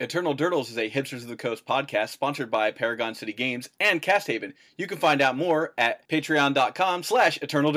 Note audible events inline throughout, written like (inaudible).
Eternal Durdles is a Hipsters of the Coast podcast sponsored by Paragon City Games and Casthaven. You can find out more at patreon.com slash Eternal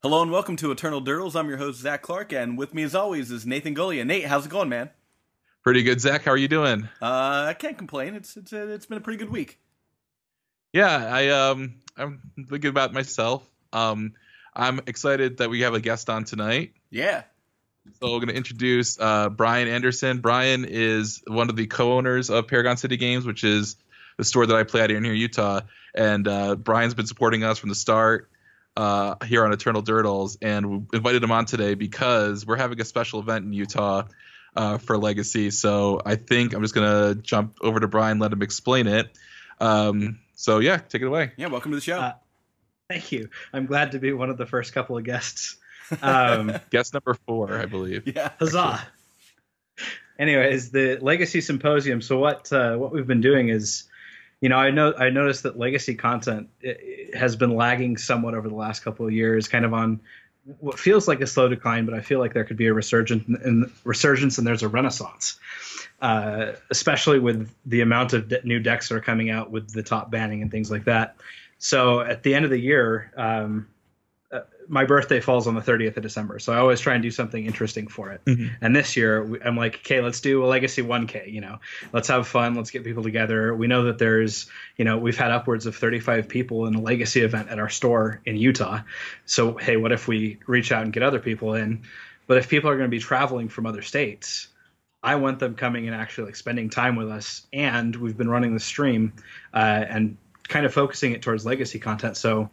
Hello and welcome to Eternal Durdles. I'm your host, Zach Clark, and with me as always is Nathan Gullia. Nate, how's it going, man? Pretty good, Zach. How are you doing? Uh, I can't complain. It's it's uh, it's been a pretty good week. Yeah, I um I'm thinking about myself. Um, I'm excited that we have a guest on tonight. Yeah. So we're going to introduce uh, Brian Anderson. Brian is one of the co-owners of Paragon City Games, which is the store that I play at in here in Utah. And uh, Brian's been supporting us from the start uh, here on Eternal Durdles, and we invited him on today because we're having a special event in Utah uh, for Legacy. So I think I'm just going to jump over to Brian, let him explain it. Um, so yeah, take it away. Yeah, welcome to the show. Uh, Thank you. I'm glad to be one of the first couple of guests. Um, (laughs) Guest number four, I believe. yeah. huzzah! Anyways, the Legacy Symposium. So what uh, what we've been doing is, you know, I know I noticed that Legacy content i- i- has been lagging somewhat over the last couple of years, kind of on what feels like a slow decline, but I feel like there could be a resurgence and resurgence, and there's a renaissance. Uh, especially with the amount of new decks that are coming out with the top banning and things like that. So at the end of the year, um, my birthday falls on the 30th of December, so I always try and do something interesting for it. Mhm. And this year, I'm like, okay, let's do a Legacy 1K. You know, let's have fun. Let's get people together. We know that there's, you know, we've had upwards of 35 people in a Legacy event at our store in Utah. So hey, what if we reach out and get other people in? But if people are going to be traveling from other states, I want them coming and actually like spending time with us. And we've been running the stream uh, and kind of focusing it towards legacy content. So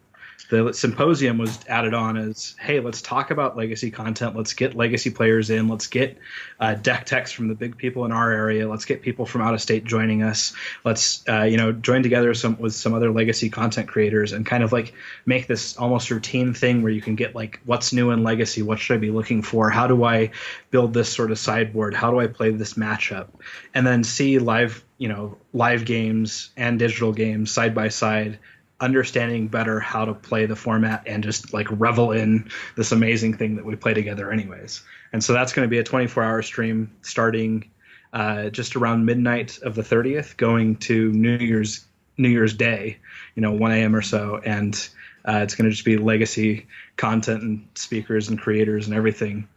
the symposium was added on as hey let's talk about legacy content. Let's get legacy players in. Let's get uh, deck techs from the big people in our area. Let's get people from out of state joining us. Let's uh, you know join together some with some other legacy content creators and kind of like make this almost routine thing where you can get like what's new in legacy? What should i be looking for? How do i build this sort of sideboard? How do i play this matchup? And then see live you know live games and digital games side by side understanding better how to play the format and just like revel in this amazing thing that we play together anyways. And so that's going to be a 24 hour stream starting uh, just around midnight of the 30th going to new year's new year's day you know 1 a.m or so. And uh, it's going to just be legacy content and speakers and creators and everything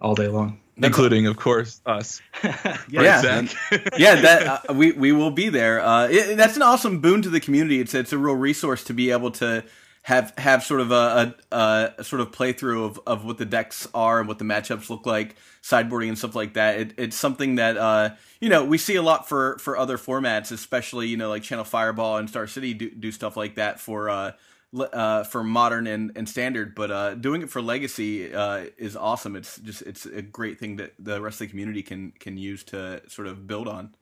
all day long Including, of course, us. (laughs) Yeah. Zach? (laughs) yeah, that uh, we we will be there. Uh, it, that's an awesome boon to the community. It's it's a real resource to be able to have have sort of a, a, a sort of playthrough of, of what the decks are and what the matchups look like, sideboarding and stuff like that. It, it's something that uh, you know we see a lot for for other formats, especially you know like Channel Fireball and Star City do, do stuff like that for. Uh, for modern and, and standard, but uh, doing it for legacy uh, is awesome. It's just it's a great thing that the rest of the community can can use to sort of build on.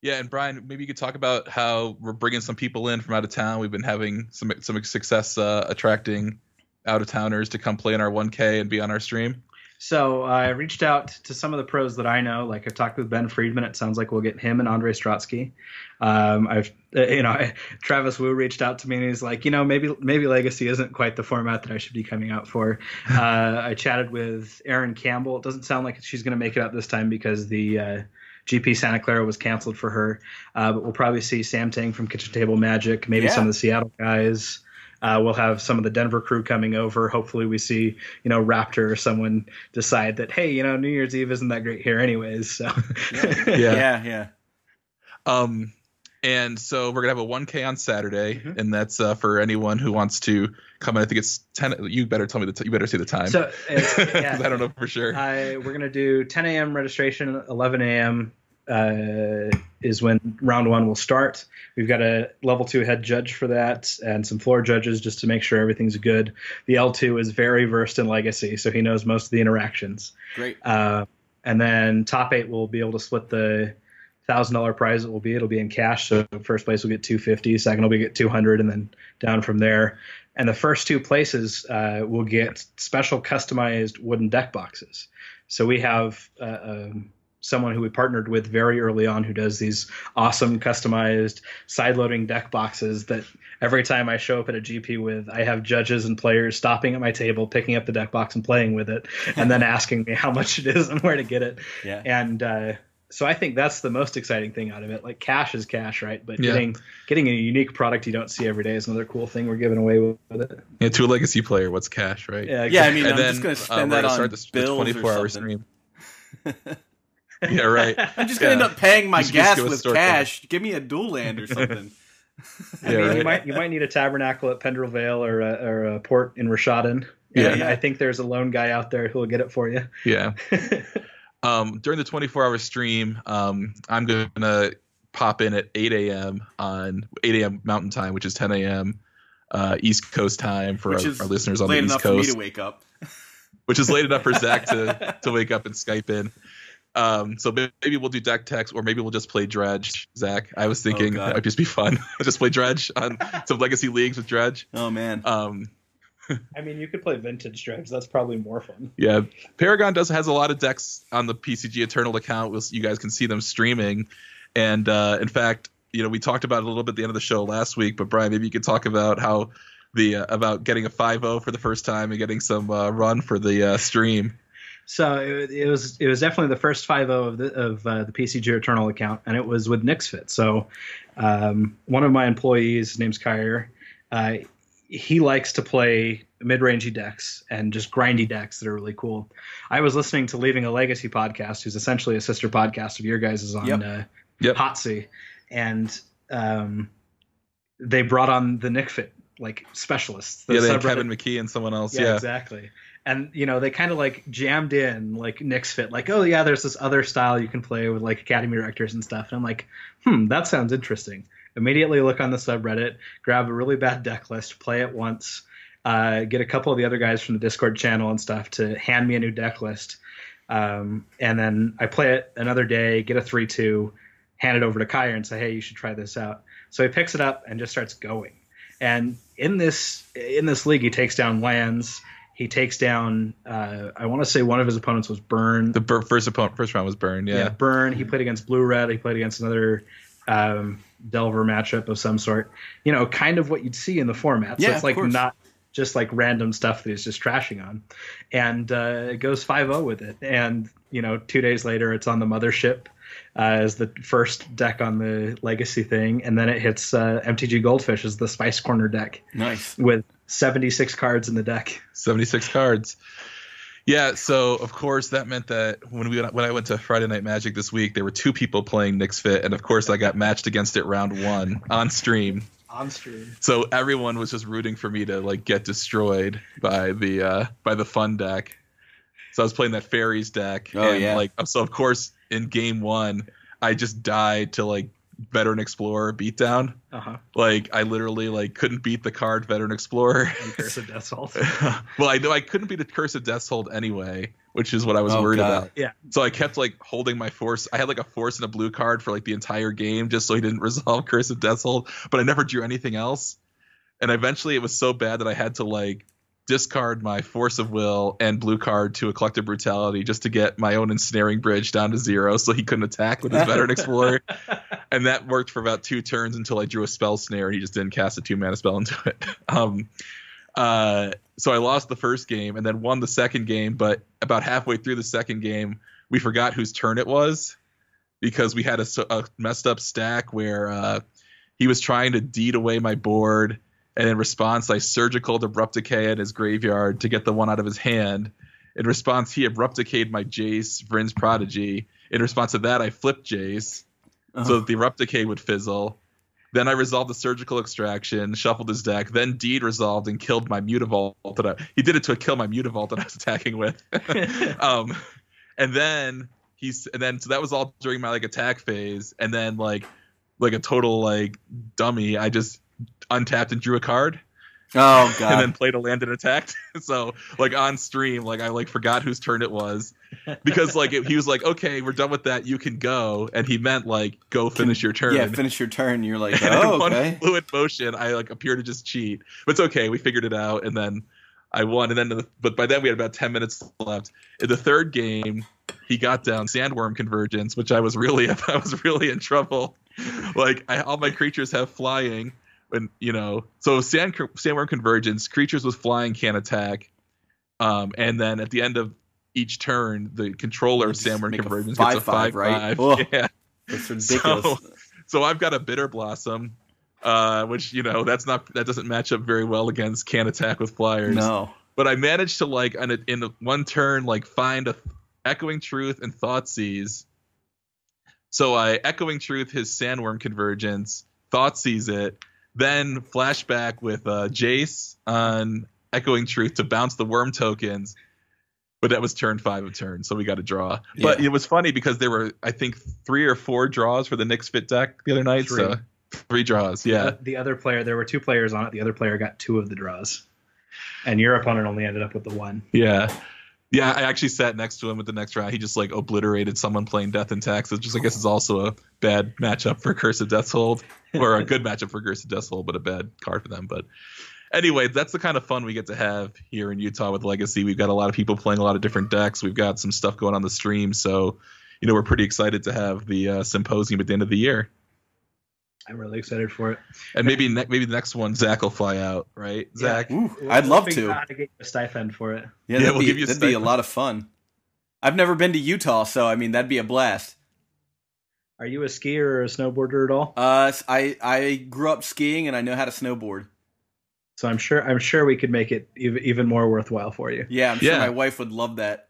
Yeah, and Brian, maybe you could talk about how we're bringing some people in from out of town. We've been having some some success uh, attracting out of towners to come play in our 1K and be on our stream. So I reached out to some of the pros that I know. Like I talked with Ben Friedman. It sounds like we'll get him and Andre Strotsky. Um, I've, uh, (laughs) you know, (laughs) Travis Woo reached out to me and he's like, you know, maybe maybe Legacy isn't quite the format that I should be coming out for. (laughs) uh, I chatted with Erin Campbell. It doesn't sound like she's going to make it out this time because the uh, GP Santa Clara was canceled for her. Uh, but we'll probably see Sam Tang from Kitchen Table Magic, maybe Yeah. some of the Seattle guys. Uh, we'll have some of the Denver crew coming over. Hopefully, we see you know Raptor or someone decide that hey, you know New Year's Eve isn't that great here anyways. So Yeah. yeah, yeah. Um, and so we're gonna have a 1K on Saturday, Mhm. and that's uh, for anyone who wants to come in. I think it's 10. You better tell me the. T- you better say the time. so (laughs) yeah, I don't know for sure. I, we're gonna do 10 a.m. registration, 11 a.m. uh, is when round one will start. We've got a level two head judge for that and some floor judges just to make sure everything's good. The L2 is very versed in Legacy, so he knows most of the interactions. Great. Uh, and then top eight will be able to split the thousand dollar prize. It will be it'll be in cash. So first place will get two fifty, second will be get two hundred, and then down from there. And the first two places uh, will get special customized wooden deck boxes. So we have uh, um, someone who we partnered with very early on who does these awesome customized side loading deck boxes that every time I show up at a GP with, I have judges and players stopping at my table, picking up the deck box and playing with it, and then (laughs) asking me how much it is and where to get it. Yeah. And uh, so I think that's the most exciting thing out of it. Like cash is cash, right? But Yeah. getting getting a unique product you don't see every day is another cool thing we're giving away with it. Yeah, to a legacy player, what's cash, right? Yeah, Yeah, I mean, and I'm then just gonna uh, spend we're that gonna on start the, the bills 24 hour or something. stream. (laughs) yeah, right. (laughs) I'm just gonna end up paying my You should just gas with store cash. Give me a dual land or something. (laughs) I Yeah, mean, you might you might need a tabernacle at Pendrell Vale or a, or a port in Rishadan. Yeah. And I think there's a lone guy out there who will get it for you. Yeah. (laughs) Um, during the 24 hour stream, um, I'm gonna pop in at 8 a.m. on 8 a.m. Mountain Time, which is 10 a.m. Uh, East Coast time for our, our listeners on the late East enough for me Coast, to wake up. which is late enough for Zach to to wake up and Skype in. Um, so maybe we'll do deck techs, or maybe we'll just play Dredge. Zach, I was thinking God. that might just be fun. (laughs) just play Dredge on (laughs) some legacy leagues with Dredge. Oh man. Um, (laughs) I mean, you could play vintage dredge. That's probably more fun. Yeah, Paragon does has a lot of decks on the PCG Eternal account. We'll, you guys can see them streaming, and uh, in fact, you know we talked about it a little bit at the end of the show last week. But Brian, maybe you could talk about how the uh, about getting a 5-0 for the first time and getting some uh, run for the uh, stream. So it, it was it was definitely the first 5 of the of uh, the PCG Eternal account, and it was with Nixfit. So um, one of my employees, his name's Kyer, uh, he likes to play mid-rangey decks and just grindy decks that are really cool. I was listening to Leaving a Legacy podcast, who's essentially a sister podcast of your guys' is on Yep. uh, Yep. HotC, and um, they brought on the Nixfit like specialists. the yeah, they had Kevin McKee and someone else. yeah, Yeah, exactly. And you know, they kind of like jammed in like Nick's fit, like, oh yeah, there's this other style you can play with like Academy Rectors and stuff. And I'm like, hmm, that sounds interesting. Immediately look on the subreddit, grab a really bad deck list, play it once, uh, get a couple of the other guys from the Discord channel and stuff to hand me a new deck list. Um, and then I play it another day, get a three two, hand it over to Kyer and say, hey, you should try this out. So he picks it up and just starts going. And in this in this league, he takes down lands. He takes down. Uh, I want to say one of his opponents was Burn. the bur- first opponent, first round was Burn. Yeah, Burn. He played against Blue Red. He played against another um, Delver matchup of some sort. You know, kind of what you'd see in the format. So Yeah, it's like not just like random stuff that he's just trashing on. And uh, it goes 5-0 with it. And you know, two days later, it's on the mothership uh, as the first deck on the legacy thing, and then it hits uh, MTG Goldfish as the Spice Corner deck Nice. with 76 cards in the deck. 76 cards. Yeah, so of course that meant that when we when I went to Friday Night Magic this week, there were two people playing Knicks Fit, and of course I got matched against it round one on stream. On stream. So everyone was just rooting for me to like get destroyed by the uh by the fun deck. So I was playing that fairies deck. Oh, and yeah. like so of course in game one I just died to like veteran explorer beatdown. Uh huh. Like I literally like couldn't beat the card veteran explorer. And Curse of (laughs) Death's Hold. (laughs) well, I know I couldn't beat the curse of death hold anyway, which is what I was Oh, worried God. about. Yeah. So I kept like holding my force. I had like a force and a blue card for like the entire game just so he didn't (laughs) resolve curse of death hold, but I never drew anything else. And eventually it was so bad that I had to like discard my force of will and blue card to a collective brutality just to get my own ensnaring bridge down to zero so he couldn't attack with his veteran explorer. (laughs) And that worked for about two turns until I drew a spell snare and he just didn't cast a two mana spell into it. (laughs) Um uh so I lost the first game and then won the second game, but about halfway through the second game, we forgot whose turn it was because we had a messed up stack where uh, he was trying to deed away my board, and in response, I surgical abrupt decay at his graveyard to get the one out of his hand. In response, he abrupt decayed my Jace, Vryn's Prodigy. In response to that, I flipped Jace so that the abrupt decay would fizzle. Then I resolved the surgical extraction, shuffled his deck, then Deed resolved and killed my Mutavault that I he did it to kill my Mutavault that I was attacking with. (laughs) um, and then he's and then so that was all during my like attack phase, and then like like a total like dummy, I just untapped and drew a card Oh god. (laughs) and then played a land and attacked. (laughs) so like on stream, like I like forgot whose turn it was because like it, he was like, okay, we're done with that, you can go, and he meant like go finish your turn. yeah, finish your turn. You're like, (laughs) and in oh, one okay. fluid motion, I like appear to just cheat, but it's okay. We figured it out, and then I won. And then, the, but by then we had about ten minutes left. In the third game, he got down sandworm convergence, which I was really, I was really in trouble. Like I, all my creatures have flying, and you know, so sand sandworm convergence, creatures with flying can attack, um, and then at the end of each turn, the controller of sandworm make a convergence five, gets a five, five right? (laughs) five. Yeah. It's ridiculous. So, (laughs) so I've got a bitter blossom, uh, which you know that's not that doesn't match up very well against can attack with flyers. no. But I managed to like in, a, in one turn like find a echoing truth and Thoughtseize. So I echoing truth his sandworm convergence, Thoughtseize it, then flashback with uh, Jace on echoing truth to bounce the worm tokens. But that was turn five of turn, so we got a draw. But it was funny because there were, I think, three or four draws for the Knicks Fit deck the other night. Three. So three draws, yeah. The other player, there were two players on it. The other player got two of the draws, and your opponent only ended up with the one. Yeah. Yeah, I actually sat next to him at the next round. He just like obliterated someone playing Death and Taxes, which I guess is also a bad matchup for Curse of Death's Hold, or a good matchup for Curse of Death's Hold, but a bad card for them. But anyway, that's the kind of fun we get to have here in Utah with Legacy. We've got a lot of people playing a lot of different decks. We've got some stuff going on the stream, so you know we're pretty excited to have the uh, symposium at the end of the year. I'm really excited for it. And maybe ne- maybe the next one Zach will fly out, right? Yeah. Zach. Ooh, We'll- I'd love to. out how to get you a stipend for it. Yeah, Yeah, that'd, we'll be, give you a that'd be a lot of fun. I've never been to Utah, so I mean that'd be a blast. Are you a skier or a snowboarder at all? Uh, I I grew up skiing and I know how to snowboard. So I'm sure I'm sure we could make it even even more worthwhile for you. Yeah, I'm sure Yeah. my wife would love that.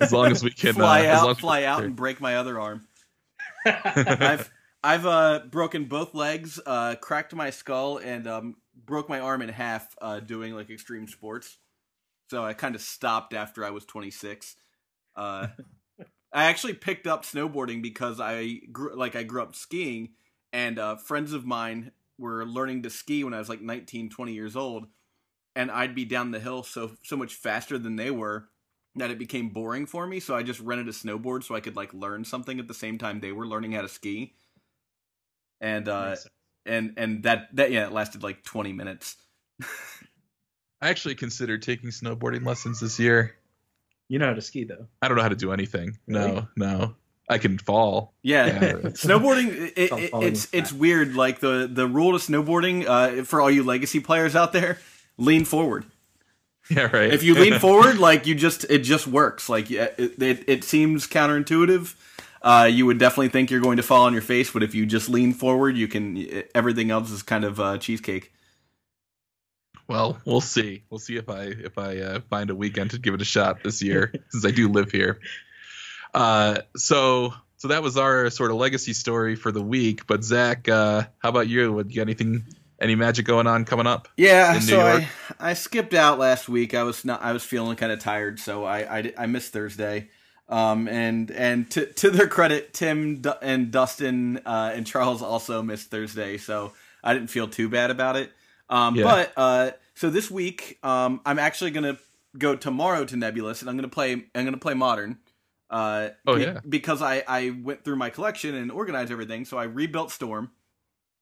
As long as we can (laughs) fly uh, as long out, as fly out, and break my other arm. (laughs) I've I've uh, broken both legs, uh, cracked my skull, and um, broke my arm in half uh, doing like extreme sports. So I kind of stopped after I was 26. Uh, I actually picked up snowboarding because I grew like I grew up skiing, and uh, friends of mine were learning to ski when I was like 19, 20 years old, and I'd be down the hill so so much faster than they were that it became boring for me. So I just rented a snowboard so I could like learn something at the same time they were learning how to ski. And uh, and and that that yeah, it lasted like 20 minutes. (laughs) I actually considered taking snowboarding lessons this year. You know how to ski though. I don't know how to do anything. Really? No, no. I can fall. Yeah, Yeah. (laughs) snowboarding it, it, follow it's me. it's weird. Like the the rule to snowboarding uh, for all you legacy players out there, lean forward. Yeah, right. If you lean (laughs) forward, like you just it just works. Like yeah, it it, it seems counterintuitive. Uh, you would definitely think you're going to fall on your face, but if you just lean forward, you can. Everything else is kind of uh, cheesecake. well, we'll see. We'll see if I if I uh, find a weekend to give it a shot this year, (laughs) since I do live here. Uh, so so that was our sort of legacy story for the week. But Zach, uh, how about you? What you got anything? Any magic going on coming up? Yeah, so? I I skipped out last week. I was not I was feeling kind of tired, so I, I I missed Thursday. Um and and to to their credit, Tim and Dustin uh, and Charles also missed Thursday, so I didn't feel too bad about it. Um, Yeah. but uh, so this week, um, I'm actually gonna go tomorrow to Nebulous, and I'm gonna play I'm gonna play Modern. Uh, Oh, be- yeah. because I I went through my collection and organized everything, so I rebuilt Storm,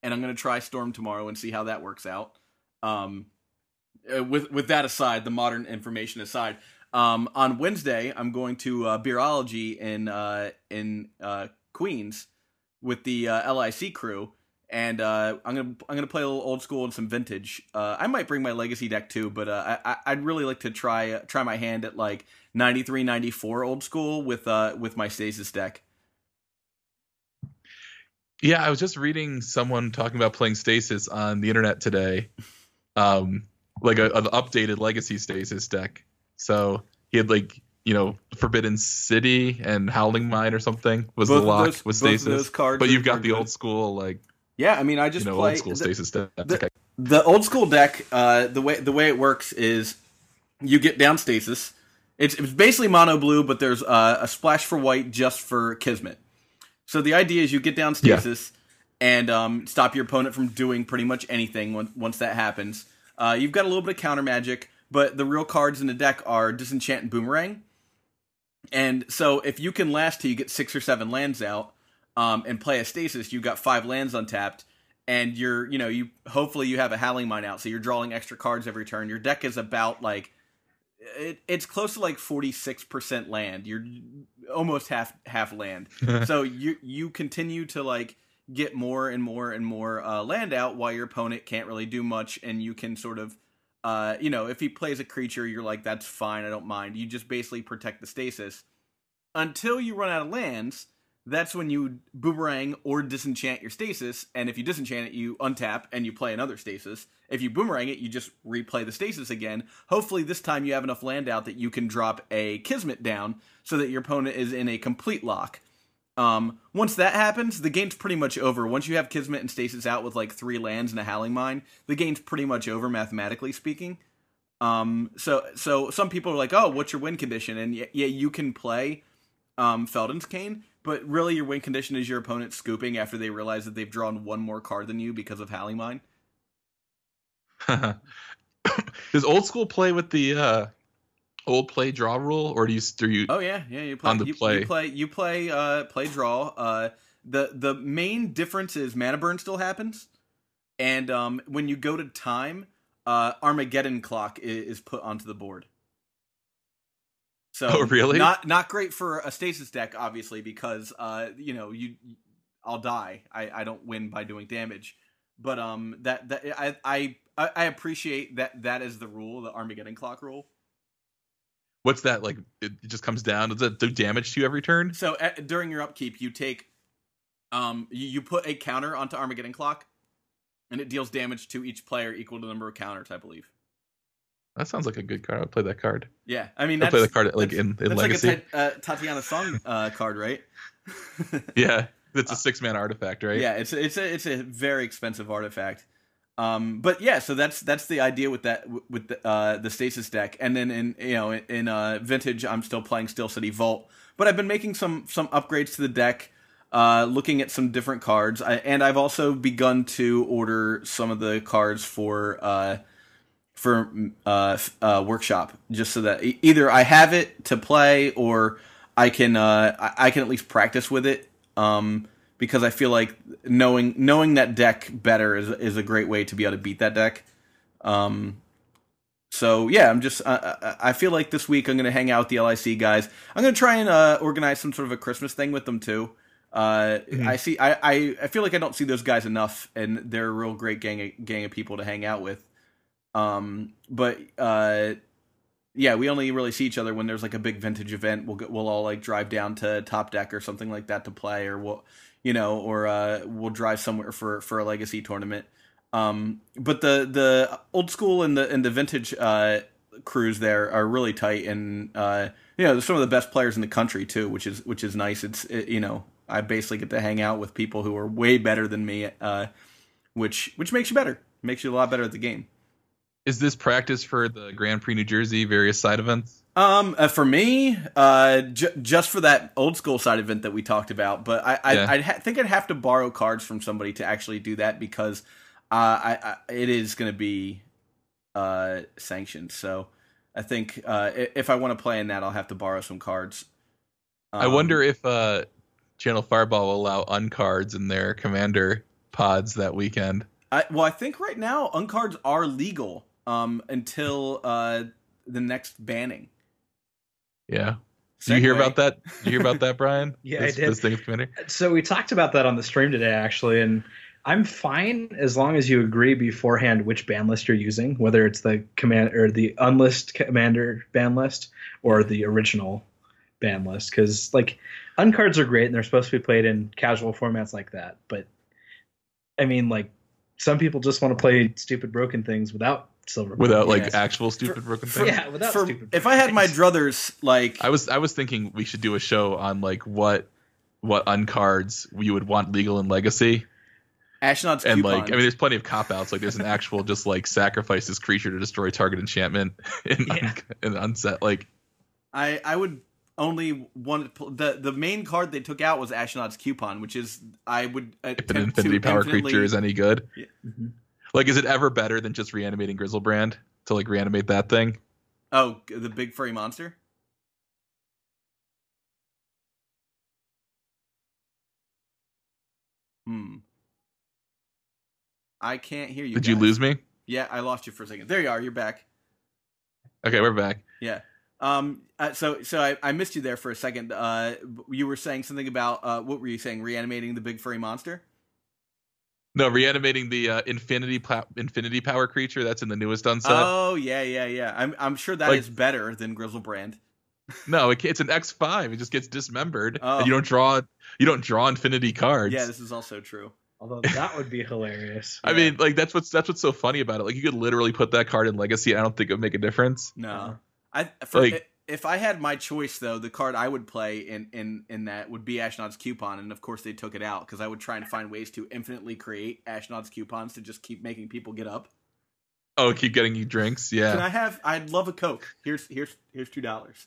and I'm gonna try Storm tomorrow and see how that works out. Um, uh, with with that aside, the modern information aside, um, on Wednesday I'm going to uh, Beerology in uh, in uh, Queens with the uh, LIC crew, and uh, I'm gonna I'm gonna play a little old school and some vintage. Uh, I might bring my legacy deck too, but uh, I, I'd really like to try try my hand at like 93, 94 old school with uh with my stasis deck. Yeah, I was just reading someone talking about playing Stasis on the internet today, (laughs) um, like a, an updated Legacy Stasis deck. So he had like you know Forbidden City and Howling Mine or something was Both the lock those- with Stasis. but you've got the good. old school like Yeah, I mean I you just know play old school the- Stasis deck. the- the old school deck uh the way the way it works is you get down stasis It's it's basically mono blue, but there's uh, a splash for white just for Kismet. So the idea is you get down Yeah. stasis and um, stop your opponent from doing pretty much anything once, once that happens. Uh, you've got a little bit of counter magic, but the real cards in the deck are disenchant and boomerang. And so if you can last till you get six or seven lands out um, and play a stasis, you've got five lands untapped. And you're, you know, you hopefully you have a howling mine out, so you're drawing extra cards every turn. Your deck is about like it, it's close to like 46% land you're almost half half land (laughs) so you you continue to like get more and more and more uh, land out while your opponent can't really do much and you can sort of uh, you know if he plays a creature you're like that's fine i don't mind. You just basically protect the stasis. Until you run out of lands that's when you boomerang or disenchant your stasis and if you disenchant it you untap and you play another stasis. If you boomerang it you just replay the stasis again. Hopefully this time you have enough land out that you can drop a kismet down so that your opponent is in a complete lock um, once that happens the game's pretty much over. Once you have kismet and stasis out with like three lands and a howling mine the game's pretty much over mathematically speaking. Um, so so some people are like oh what's your win condition? And yeah, you can play um, Feldon's Cane, but really your win condition is your opponent scooping after they realize that they've drawn one more card than you because of Howling Mine. (laughs) Does old school play with the uh, old play draw rule, or do you do you? Oh yeah, yeah, you play On the you, play. You play you play uh play draw. Uh the the main difference is mana burn still happens. And um when you go to time, uh Armageddon clock is, is put onto the board. So Oh, really? Not not great for a stasis deck, obviously, because uh you know you I'll die. I I don't win by doing damage, but um that that I I I appreciate that that is the rule, the Armageddon clock rule. What's that like? It it just comes down. Does that do damage to you every turn? So at, during your upkeep, you take, um, you, you put a counter onto Armageddon Clock, and it deals damage to each player equal to the number of counters, I believe. That sounds like a good card. I'll play that card. Yeah, I mean I'll play that card like in, in that's Legacy. like a uh, Tatiana Song uh, card, right? (laughs) yeah, it's a six man artifact, right? Yeah, it's a, it's a it's a very expensive artifact. Um, but yeah, so that's that's the idea with that with the, uh, the stasis deck, and then in you know in, uh, vintage, I'm still playing Steel City Vault, but I've been making some some upgrades to the deck, uh, looking at some different cards, I, and I've also begun to order some of the cards for uh, for uh, uh, workshop, just so that either I have it to play or I can uh, I, I can at least practice with it. Um, because I feel like knowing knowing that deck better is is a great way to be able to beat that deck. Um, so yeah, I'm just I, I feel like this week I'm gonna hang out with the LIC guys. I'm gonna try and uh, organize some sort of a Christmas thing with them too. Uh, I see. I, I I feel like I don't see those guys enough, and they're a real great gang of, gang of people to hang out with. Um, but uh, yeah, we only really see each other when there's like a big vintage event. We'll we'll all like drive down to Top Deck or something like that to play, or we'll you know, or uh, we'll drive somewhere for for a legacy tournament. Um, but the the old school and the and the vintage uh, crews there are really tight, and uh, you know, they're some of the best players in the country too, which is which is nice. It's it, you know, I basically get to hang out with people who are way better than me, uh, which which makes you better, makes you a lot better at the game. Is this practice for the Grand Prix New Jersey various side events? Um, uh, for me, uh, j- just for that old school side event that we talked about, but I, I, Yeah. I ha- think I'd have to borrow cards from somebody to actually do that because, uh, I, I it is going to be, uh, sanctioned. So I think, uh, if I want to play in that, I'll have to borrow some cards. I Um, wonder if uh, Channel Fireball will allow uncards in their commander pods that weekend. I, well, I think right now uncards are legal, um, until, uh, the next banning. Yeah. Did you hear about that? Did you hear about that, Brian? (laughs) Yeah, I did. This thing commander. So we talked about that on the stream today, actually, and I'm fine as long as you agree beforehand which ban list you're using, whether it's the command or the unlist commander ban list or the original ban list. Because like uncards are great and they're supposed to be played in casual formats like that, but I mean, like some people just want to play stupid broken things without silver. Without like Yes. actual stupid broken for- things. yeah, without For, stupid. if I had my druthers, like I was I was thinking we should do a show on like what what uncards you would want legal in legacy. Ashnod's And coupon. like I mean there's plenty of cop outs. Like there's an actual just like sacrifice this creature to destroy target enchantment (laughs) in, Yeah. un- in unset like I I would only one the the main card they took out was Ashnod's coupon, which is I would If an infinity to power infinitely- creature is any good, Yeah. Mhm. Like, is it ever better than just reanimating Griselbrand to like reanimate that thing? Oh, the big furry monster. Hmm. I can't hear you. Did you lose me? Yeah, I lost you for a second. There you are. You're back. Okay, we're back. Yeah. Um. uh, so so I, I missed you there for a second. Uh, you were saying something about uh, what were you saying? Reanimating the big furry monster. No, reanimating the uh, infinity pla- infinity power creature that's in the newest unset. Oh yeah, yeah, yeah. I'm I'm sure that is Like- better than Griselbrand. (laughs) no, it, it's an X five. It just gets dismembered, Oh. and you don't draw you don't draw infinity cards. Yeah, this is also true. Although that would be hilarious. (laughs) I mean, like that's what's that's what's so funny about it. Like you could literally put that card in Legacy. I don't think it would make a difference. No, Uh-huh. I for, Like- if I had my choice though, the card I would play in in in that would be Ashnod's coupon, and of course they took it out because I would try and find ways to infinitely create Ashnod's coupons to just keep making people get up. Oh, keep getting you drinks. Yeah. Can I have? I'd love a Coke. Here's here's here's two dollars.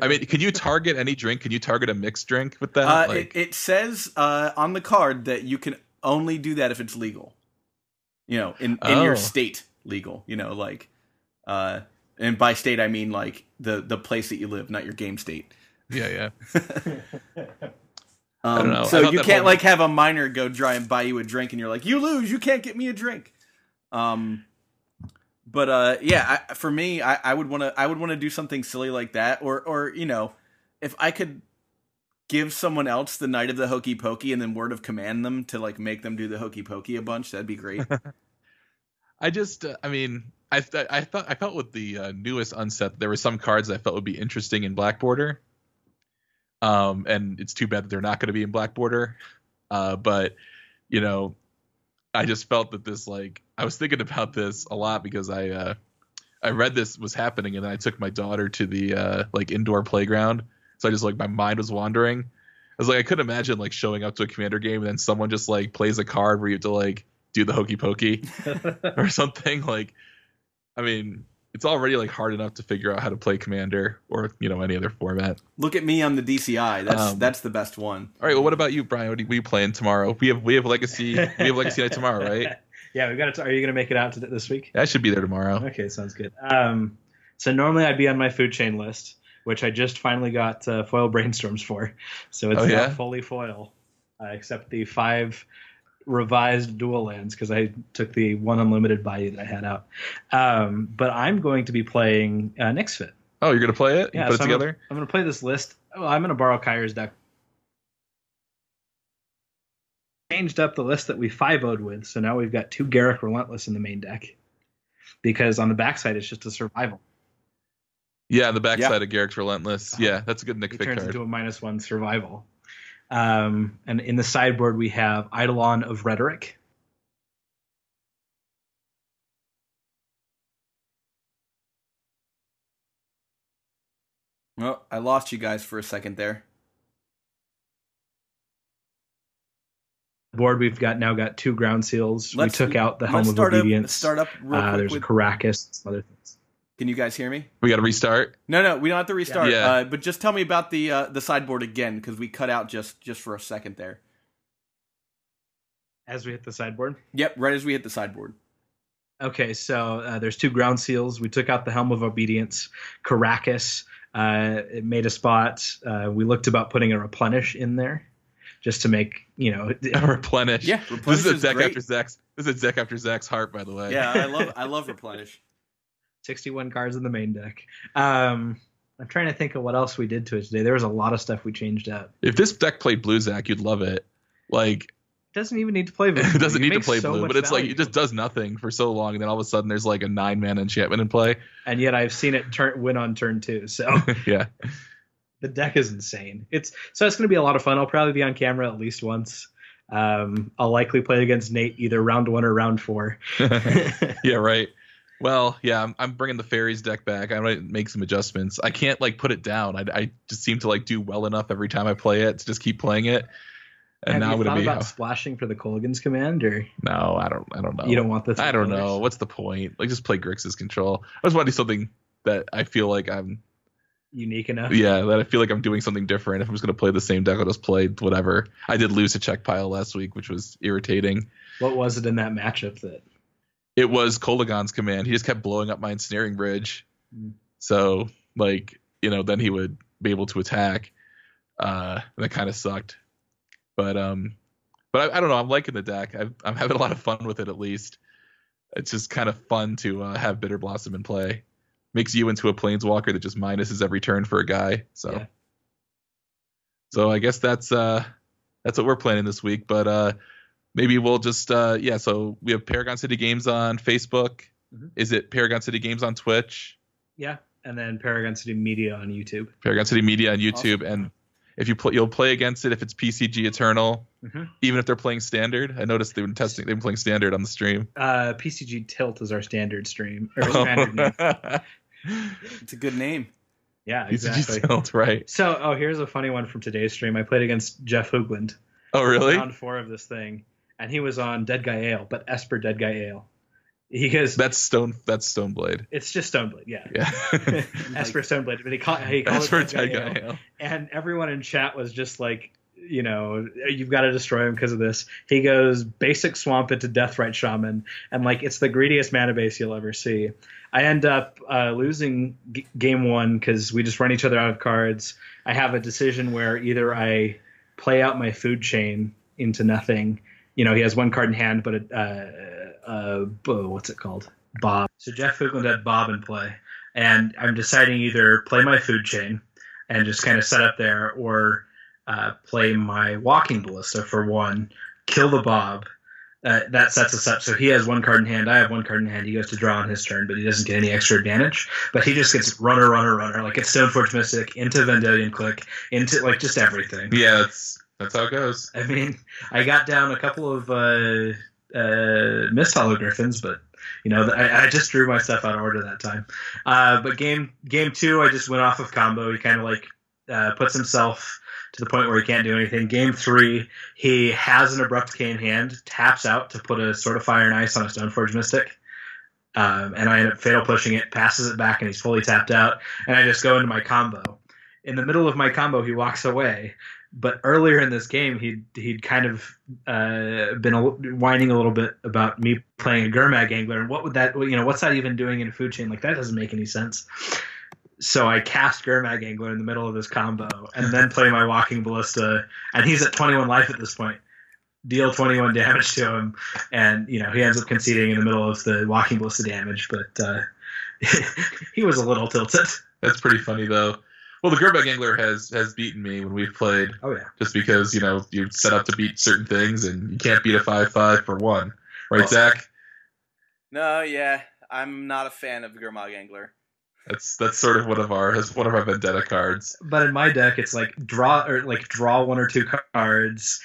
I mean, can you target any drink? Can you target a mixed drink with that? Uh, like, it, it says uh, on the card that you can only do that if it's legal. You know, in, in your Oh. state legal. You know, like, uh, and by state I mean like the the place that you live, not your game state. yeah, yeah. (laughs) Um, don't know. So thought you can't whole- like have a miner go try and buy you a drink, and you're like, you lose, you can't get me a drink. Um, but uh, yeah, I, for me, I, I would want to, I would want to do something silly like that, or or you know, if I could give someone else the Knight of the hokey pokey and then word of command them to like make them do the hokey pokey a bunch, that'd be great. (laughs) I just, uh, I mean, I th- I thought I felt with the uh, newest unset there were some cards I felt would be interesting in Black Border. Um, and it's too bad that they're not going to be in Black Border. Uh, but you know, I just felt that this like I was thinking about this a lot because I uh, I read this was happening and then I took my daughter to the uh, like indoor playground. So I just like my mind was wandering. I was like I couldn't imagine like showing up to a commander game and then someone just like plays a card where you have to like do the hokey pokey (laughs) or something like i mean it's already like hard enough to figure out how to play commander or you know any other format Look at me on the DCI. That's Um, that's the best one. all right well what about you brian what are you playing tomorrow we have we have legacy we have (laughs) legacy night tomorrow right (laughs) yeah, we got to. Are you going to make it out to this week? i should be there tomorrow Okay, sounds good. Um, so normally I'd be on my food chain list, which I just finally got uh, foil brainstorms for. So it's Oh, now yeah? fully foil, uh, except the five revised dual lands because I took the one unlimited Bayou that I had out. Um, but I'm going to be playing uh, Nyx Fit. oh you're gonna play it Yeah, put so it I'm together Gonna, I'm going to play this list. Oh, I'm going to borrow Kyre's deck. Changed up the list that we 5 0'd with, so now we've got two Garruk Relentless in the main deck. Because on the backside, it's just a survival. yeah the backside of garruk's relentless Uh-huh. yeah that's a good nick It fit turns card into a minus one survival. Um, and in the sideboard, we have Eidolon of Rhetoric. Well, I lost you guys for a second there. Board, we've got now got two ground seals. Let's- we took out the Helm of Obedience. up. Start up uh, there's with. a Karakas, some other things. Can you guys hear me? we gotta restart No, no, we don't have to restart. Yeah. Uh, but just tell me about the uh, the sideboard again because we cut out just just for a second there. As we hit the sideboard. Yep, right as we hit the sideboard. Okay, so uh, there's two ground seals. We took out the Helm of Obedience, Karakas. Uh, it made a spot. Uh, we looked about putting a replenish in there, just to make you know. (laughs) replenish Yeah, this replenish is a deck great. after zach's this is a deck after zach's heart by the way Yeah, I love (laughs) I love replenish. 61 cards in the main deck. Um, I'm trying to think of what else we did to it today. There was a lot of stuff we changed up. if this deck played blue zach you'd love it like It doesn't even need to play blue. (laughs) it doesn't It need to play so blue, but it's like it just does nothing for so long, and then all of a sudden there's like a nine man enchantment in play. And yet I've seen it turn win on turn two. So (laughs) yeah, the deck is insane. It's so it's going to be a lot of fun. I'll probably be on camera at least once. Um, I'll likely play against Nate either round one or round four. (laughs) yeah, right. Well, yeah, I'm, I'm bringing the fairies deck back. I might make some adjustments. I can't like put it down. I, I just seem to like do well enough every time I play it to just keep playing it. And Have now you I'm gonna thought be about splashing for the Kolaghan's command, or no, I don't, I don't know. you don't want this. I don't colors? know. What's the point? Like just play Grixis control. I just want to do something that I feel like I'm unique enough. Yeah, that I feel like I'm doing something different. If I'm just gonna play the same deck, I'll just play whatever. I did lose a Czech pile last week, which was irritating. What was it in that matchup that? It was Kolaghan's command. He just kept blowing up my ensnaring bridge. Mm. So like, you know, then he would be able to attack. Uh that kind of sucked. But um but I, I don't know, I'm liking the deck. i I'm having a lot of fun with it at least. It's just kind of fun to uh, have Bitter Blossom in play. Makes you into a planeswalker that just minuses every turn for a guy. So Yeah. so I guess that's uh that's what we're planning this week. But uh maybe we'll just uh yeah, so we have Paragon City Games on Facebook. Mhm. Is it Paragon City Games on Twitch? Yeah, and then Paragon City Media on YouTube. Paragon City Media on YouTube, Awesome. and if you play, you'll play against it if it's PCG Eternal, Mhm. even if they're playing Standard. I noticed they've been testing, they've been playing Standard on the stream. Uh, PCG Tilt is our standard stream. Or standard. (laughs) It's a good name. Yeah, PCG exactly. Tilt, right? So, oh, here's a funny one from today's stream. I played against Jeff Hoogland. Oh, really? Round four of this thing, and he was on Dead Guy Ale, but Esper Dead Guy Ale. He goes, That's Stone. That's Stoneblade. it's just Stoneblade, yeah. Yeah. (laughs) Esper Stoneblade, but he called, he called it Dead Dead Guy Guy. Ale. Ale. and everyone in chat was just like, you know, you've got to destroy him because of this. He goes basic swamp into Deathrite Shaman, and like it's the greediest mana base you'll ever see. I end up uh, losing g- game one because we just run each other out of cards. I have a decision where either I play out my food chain into nothing. You know, he has one card in hand, but it, uh, uh, what's it called? Bob. So Jeff Hoogland had Bob in play, and I'm deciding either play my food chain and just kind of set up there, or uh, play my walking ballista for one, kill the Bob. Uh, that sets us up. So he has one card in hand. I have one card in hand. He goes to draw on his turn, but he doesn't get any extra advantage. But he just gets runner, runner, runner. Like it's Stoneforge Mystic into Vendilion Clique into like just everything. Yeah, that's that's how it goes. I mean, I got down a couple of uh, uh, Misthollow but you know, I, I just drew my stuff out of order that time. Uh, but game game two, I just went off of combo. He kind of like uh, puts himself to the point where he can't do anything. Game three, he has an abrupt cane hand, taps out to put a sort of fire and ice on a Stoneforge Mystic. Um, and I end up fatal pushing it, passes it back, and he's fully tapped out. And I just go into my combo. In the middle of my combo, he walks away. But earlier in this game, he'd he'd kind of uh, been a, whining a little bit about me playing a Gurmag Angler, and what would that you know what's that even doing in a food chain? Like that doesn't make any sense. So I cast Gurmag Angler in the middle of this combo, and then play my Walking Ballista, and he's at 21 life at this point. Deal 21 damage to him, and you know he ends up conceding in the middle of the Walking Ballista damage, but uh, (laughs) he was a little tilted. That's pretty funny though. Well, the Gurmag Angler has has beaten me when we've played, Oh yeah. just because you know you're set up to beat certain things, and you can't beat a five five for one, right, Well- Zach? No, yeah, I'm not a fan of Gurmag Angler. That's that's sort of one of our that's one of our vendetta cards. But in my deck, it's like draw or like draw one or two cards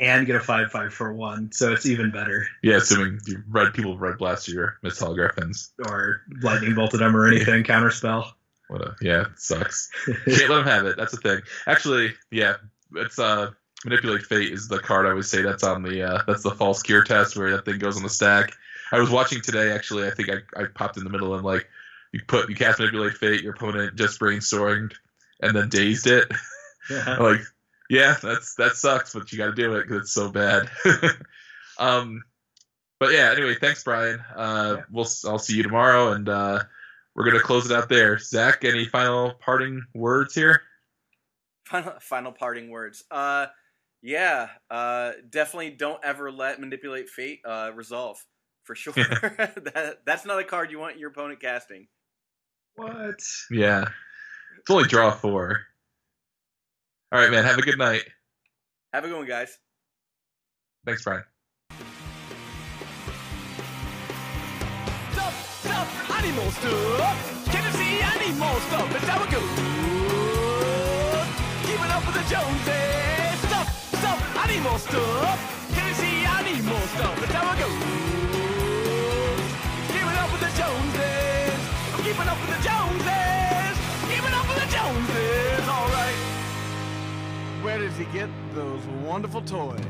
and get a five five for one, so it's even better. Yeah, assuming you red people red blast your Misthollow Griffins. Or lightning bolted them or anything, counterspell. What a yeah, it sucks. (laughs) Can't let him have it. That's the thing. Actually, yeah, it's uh manipulate fate is the card I would say that's on the uh that's the false cure test where that thing goes on the stack. I was watching today actually. I think I, I popped in the middle and like you put you cast manipulate fate. Your opponent just brainstormed and then dazed it. I'm (laughs) like, yeah, that's that sucks, but you got to do it because it's so bad. (laughs) um, but yeah. Anyway, thanks, Brian. Uh, we'll I'll see you tomorrow, and uh, we're gonna close it out there. Zach, any final parting words here? Final, final parting words. Uh, yeah, uh, definitely don't ever let manipulate fate uh, resolve for sure. (laughs) (laughs) that, that's not a card you want your opponent casting. What? Yeah, it's only draw four. All right, man. Have a good night. Have a good one, guys. Thanks, Brian. Stuff, animal stuff. Can you see animal stuff? That's how it goes. Keeping up with the Joneses. Stuff, stuff, animal stuff. Can you see animal stuff? That's how it goes. Keeping up with the Joneses. I'm keeping up with the Joneses. Keeping up with the Joneses. All right. Where does he get those wonderful toys?